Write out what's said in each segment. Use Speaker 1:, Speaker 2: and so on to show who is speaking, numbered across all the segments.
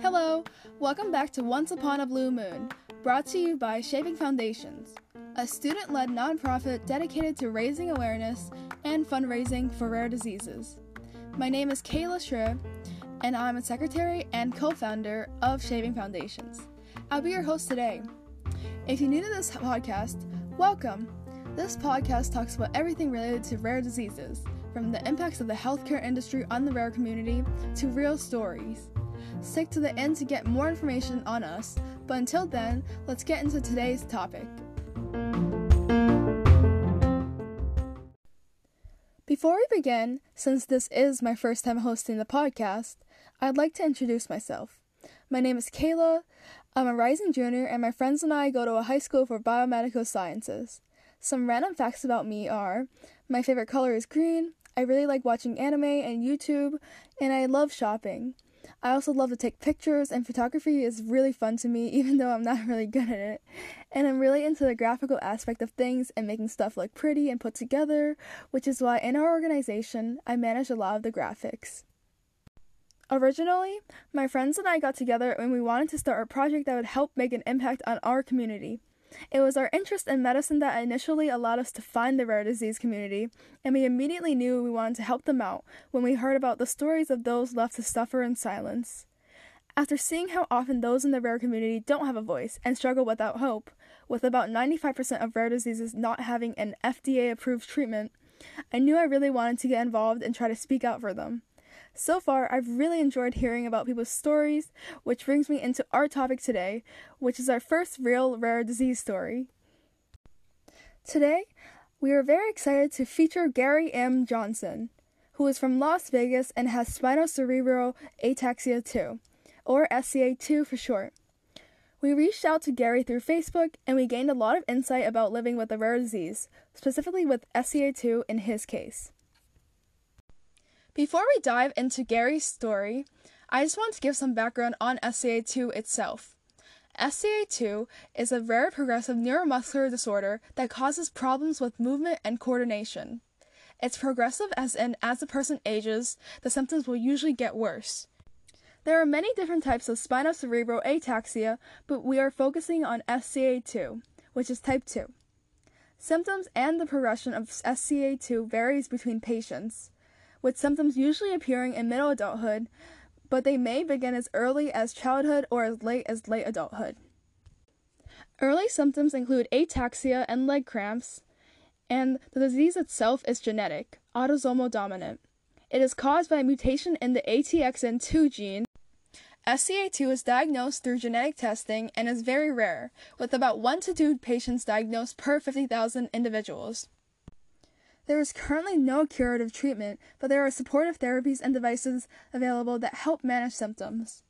Speaker 1: Hello, welcome back to Once Upon a Blue Moon, brought to you by Shaping Foundations, a student led nonprofit dedicated to raising awareness and fundraising for rare diseases. My name is Kayla Schreier, and I'm a secretary and co founder of Shaping Foundations. I'll be your host today. If you're new to this podcast, welcome. This podcast talks about everything related to rare diseases, from the impacts of the healthcare industry on the rare community to real stories. Stick to the end to get more information on us, but until then, let's get into today's topic. Before we begin, since this is my first time hosting the podcast, I'd like to introduce myself. My name is Kayla. I'm a rising junior, and my friends and I go to a high school for biomedical sciences. Some random facts about me are my favorite color is green, I really like watching anime and YouTube, and I love shopping. I also love to take pictures, and photography is really fun to me, even though I'm not really good at it. And I'm really into the graphical aspect of things and making stuff look pretty and put together, which is why in our organization, I manage a lot of the graphics. Originally, my friends and I got together when we wanted to start a project that would help make an impact on our community. It was our interest in medicine that initially allowed us to find the rare disease community, and we immediately knew we wanted to help them out when we heard about the stories of those left to suffer in silence. After seeing how often those in the rare community don't have a voice and struggle without hope, with about 95% of rare diseases not having an FDA approved treatment, I knew I really wanted to get involved and try to speak out for them. So far, I've really enjoyed hearing about people's stories, which brings me into our topic today, which is our first real rare disease story. Today, we are very excited to feature Gary M. Johnson, who is from Las Vegas and has spinocerebellar ataxia 2, or SCA2 for short. We reached out to Gary through Facebook and we gained a lot of insight about living with a rare disease, specifically with SCA2 in his case. Before we dive into Gary's story, I just want to give some background on SCA2 itself. SCA2 is a rare progressive neuromuscular disorder that causes problems with movement and coordination. It's progressive as in as the person ages, the symptoms will usually get worse. There are many different types of spinocerebellar ataxia, but we are focusing on SCA2, which is type 2. Symptoms and the progression of SCA2 varies between patients with symptoms usually appearing in middle adulthood, but they may begin as early as childhood or as late as late adulthood. Early symptoms include ataxia and leg cramps, and the disease itself is genetic, autosomal dominant. It is caused by a mutation in the ATXN2 gene. SCA2 is diagnosed through genetic testing and is very rare, with about 1 to 2 patients diagnosed per 50,000 individuals. There is currently no curative treatment, but there are supportive therapies and devices available that help manage symptoms.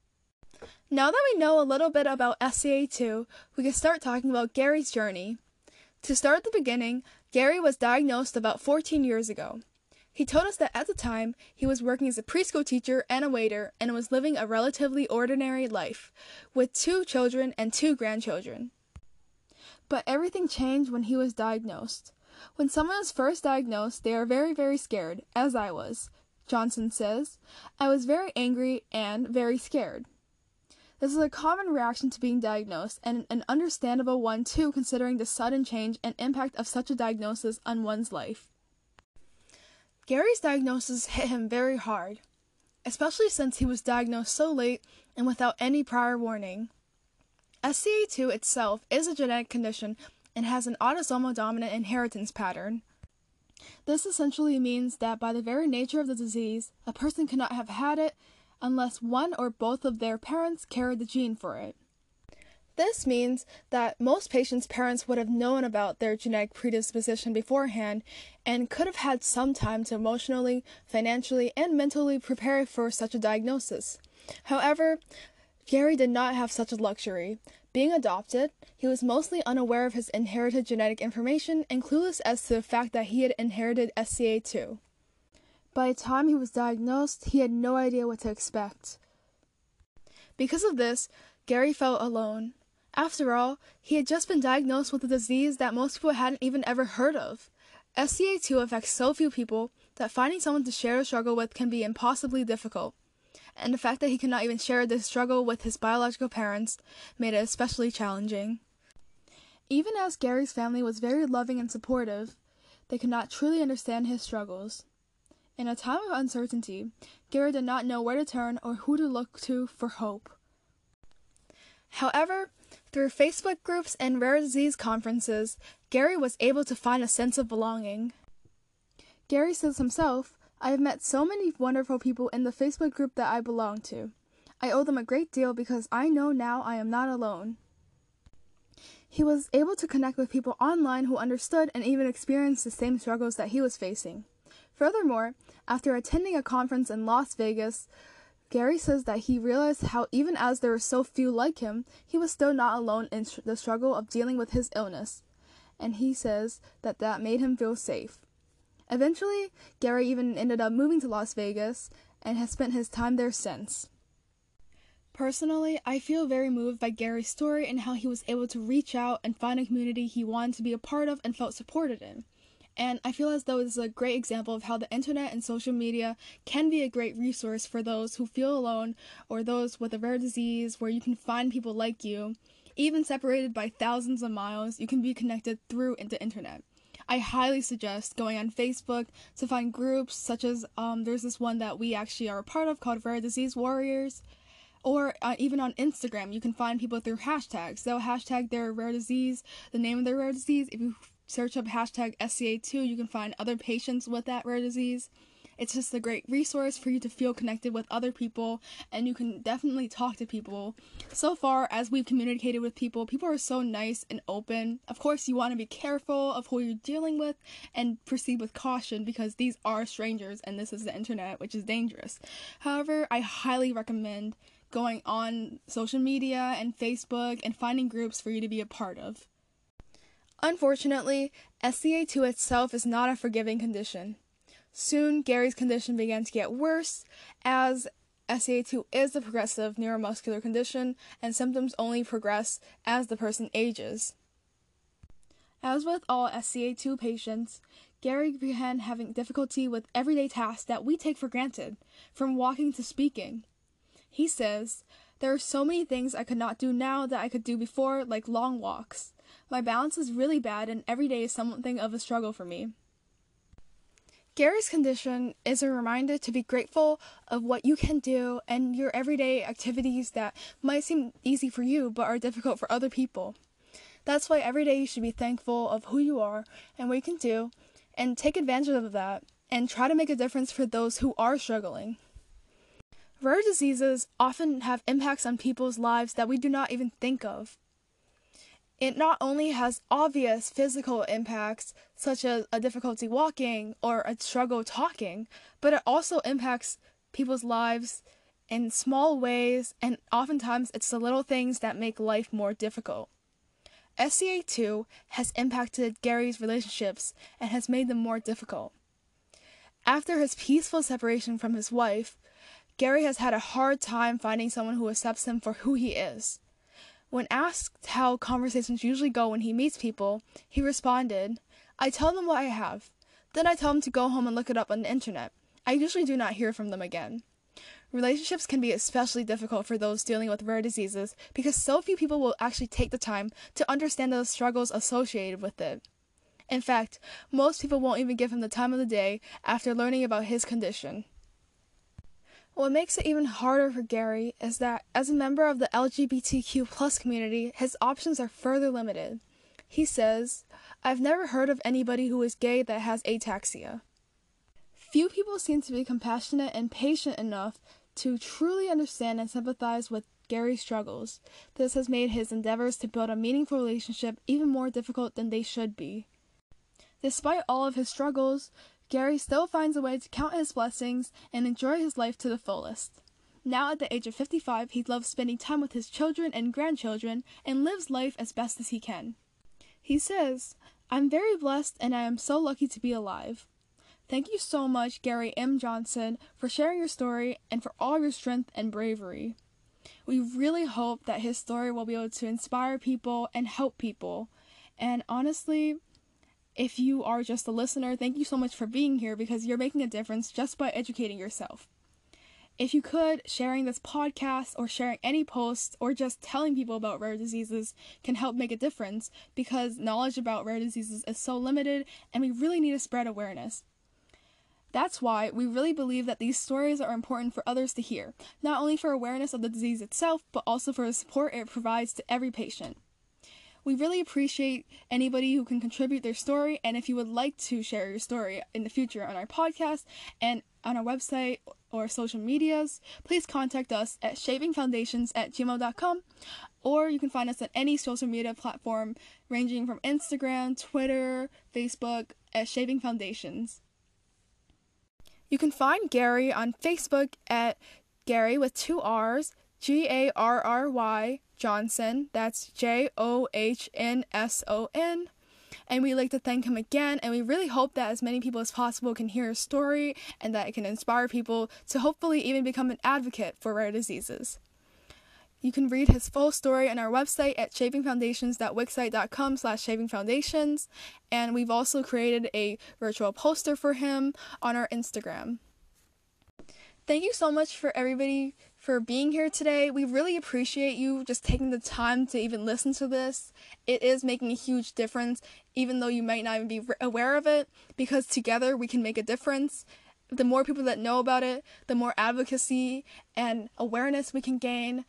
Speaker 1: Now that we know a little bit about SCA2, we can start talking about Gary's journey. To start at the beginning, Gary was diagnosed about 14 years ago. He told us that at the time, he was working as a preschool teacher and a waiter and was living a relatively ordinary life, with two children and two grandchildren. But everything changed when he was diagnosed. When someone is first diagnosed, they are very, very scared, as I was. Johnson says, I was very angry and very scared. This is a common reaction to being diagnosed, and an understandable one too, considering the sudden change and impact of such a diagnosis on one's life. Gary's diagnosis hit him very hard, especially since he was diagnosed so late and without any prior warning. SCA2 itself is a genetic condition and has an autosomal dominant inheritance pattern. This essentially means that by the very nature of the disease, a person cannot have had it unless one or both of their parents carried the gene for it. This means that most patients' parents would have known about their genetic predisposition beforehand and could have had some time to emotionally, financially, and mentally prepare for such a diagnosis. However, Gary did not have such a luxury. Being adopted, he was mostly unaware of his inherited genetic information and clueless as to the fact that he had inherited SCA2. By the time he was diagnosed, he had no idea what to expect. Because of this, Gary felt alone. After all, he had just been diagnosed with a disease that most people hadn't even ever heard of. SCA2 affects so few people that finding someone to share a struggle with can be impossibly difficult, and the fact that he could not even share this struggle with his biological parents made it especially challenging. Even as Gary's family was very loving and supportive, they could not truly understand his struggles. In a time of uncertainty, Gary did not know where to turn or who to look to for hope. However, through Facebook groups and rare disease conferences, Gary was able to find a sense of belonging. Gary says himself, I have met so many wonderful people in the Facebook group that I belong to. I owe them a great deal because I know now I am not alone. He was able to connect with people online who understood and even experienced the same struggles that he was facing. Furthermore, after attending a conference in Las Vegas, Gary says that he realized how, even as there were so few like him, he was still not alone in the struggle of dealing with his illness. And he says that that made him feel safe. Eventually, Gary even ended up moving to Las Vegas and has spent his time there since. Personally, I feel very moved by Gary's story and how he was able to reach out and find a community he wanted to be a part of and felt supported in. And I feel as though this is a great example of how the internet and social media can be a great resource for those who feel alone or those with a rare disease where you can find people like you. Even separated by thousands of miles, you can be connected through the internet. I highly suggest going on Facebook to find groups such as um, there's this one that we actually are a part of called Rare Disease Warriors. Or uh, even on Instagram, you can find people through hashtags. They'll hashtag their rare disease, the name of their rare disease. If you search up hashtag SCA2, you can find other patients with that rare disease. It's just a great resource for you to feel connected with other people, and you can definitely talk to people. So far, as we've communicated with people, people are so nice and open. Of course, you want to be careful of who you're dealing with and proceed with caution because these are strangers and this is the internet, which is dangerous. However, I highly recommend going on social media and Facebook and finding groups for you to be a part of. Unfortunately, SCA2 itself is not a forgiving condition. Soon, Gary's condition began to get worse, as SCA2 is a progressive neuromuscular condition, and symptoms only progress as the person ages. As with all SCA2 patients, Gary began having difficulty with everyday tasks that we take for granted, from walking to speaking. He says, There are so many things I could not do now that I could do before, like long walks. My balance is really bad, and every day is something of a struggle for me. Gary's condition is a reminder to be grateful of what you can do and your everyday activities that might seem easy for you but are difficult for other people. That's why every day you should be thankful of who you are and what you can do and take advantage of that and try to make a difference for those who are struggling. Rare diseases often have impacts on people's lives that we do not even think of. It not only has obvious physical impacts, such as a difficulty walking or a struggle talking, but it also impacts people's lives in small ways, and oftentimes it's the little things that make life more difficult. SCA2 has impacted Gary's relationships and has made them more difficult. After his peaceful separation from his wife, Gary has had a hard time finding someone who accepts him for who he is. When asked how conversations usually go when he meets people, he responded, I tell them what I have. Then I tell them to go home and look it up on the internet. I usually do not hear from them again. Relationships can be especially difficult for those dealing with rare diseases because so few people will actually take the time to understand the struggles associated with it. In fact, most people won't even give him the time of the day after learning about his condition. What makes it even harder for Gary is that, as a member of the LGBTQ plus community, his options are further limited. He says, I've never heard of anybody who is gay that has ataxia. Few people seem to be compassionate and patient enough to truly understand and sympathize with Gary's struggles. This has made his endeavors to build a meaningful relationship even more difficult than they should be. Despite all of his struggles, Gary still finds a way to count his blessings and enjoy his life to the fullest. Now, at the age of 55, he loves spending time with his children and grandchildren and lives life as best as he can. He says, I'm very blessed and I am so lucky to be alive. Thank you so much, Gary M. Johnson, for sharing your story and for all your strength and bravery. We really hope that his story will be able to inspire people and help people. And honestly, if you are just a listener, thank you so much for being here because you're making a difference just by educating yourself. If you could, sharing this podcast or sharing any posts or just telling people about rare diseases can help make a difference because knowledge about rare diseases is so limited and we really need to spread awareness. That's why we really believe that these stories are important for others to hear, not only for awareness of the disease itself, but also for the support it provides to every patient. We really appreciate anybody who can contribute their story, and if you would like to share your story in the future on our podcast and on our website or social medias, please contact us at shapingfoundations at gmail.com or you can find us on any social media platform ranging from Instagram, Twitter, Facebook at Shaping Foundations. You can find Gary on Facebook at Gary with two R's, G A R R Y Johnson. That's J O H N S O N. And we'd like to thank him again. And we really hope that as many people as possible can hear his story and that it can inspire people to hopefully even become an advocate for rare diseases. You can read his full story on our website at shapingfoundations.wixsite.com slash shapingfoundations. And we've also created a virtual poster for him on our Instagram. Thank you so much for everybody for being here today. We really appreciate you just taking the time to even listen to this. It is making a huge difference, even though you might not even be aware of it, because together we can make a difference. The more people that know about it, the more advocacy and awareness we can gain.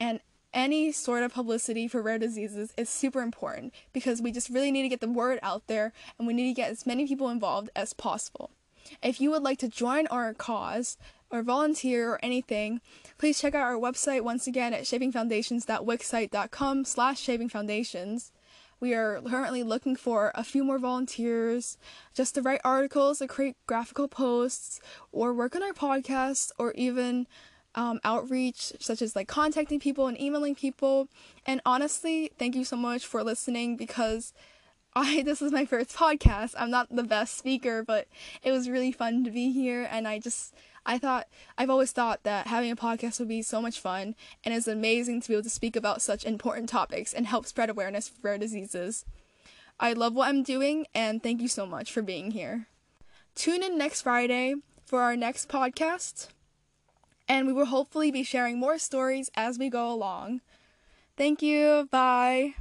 Speaker 1: And any sort of publicity for rare diseases is super important because we just really need to get the word out there and we need to get as many people involved as possible. If you would like to join our cause, or volunteer or anything, please check out our website once again at shapingfoundations.wixsite.com slash shapingfoundations. We are currently looking for a few more volunteers just to write articles, to create graphical posts, or work on our podcast, or even um, outreach, such as like contacting people and emailing people. And honestly, thank you so much for listening because I this is my first podcast. I'm not the best speaker, but it was really fun to be here, and I just I thought I've always thought that having a podcast would be so much fun, and it's amazing to be able to speak about such important topics and help spread awareness for rare diseases. I love what I'm doing, and thank you so much for being here. Tune in next Friday for our next podcast, and we will hopefully be sharing more stories as we go along. Thank you. Bye.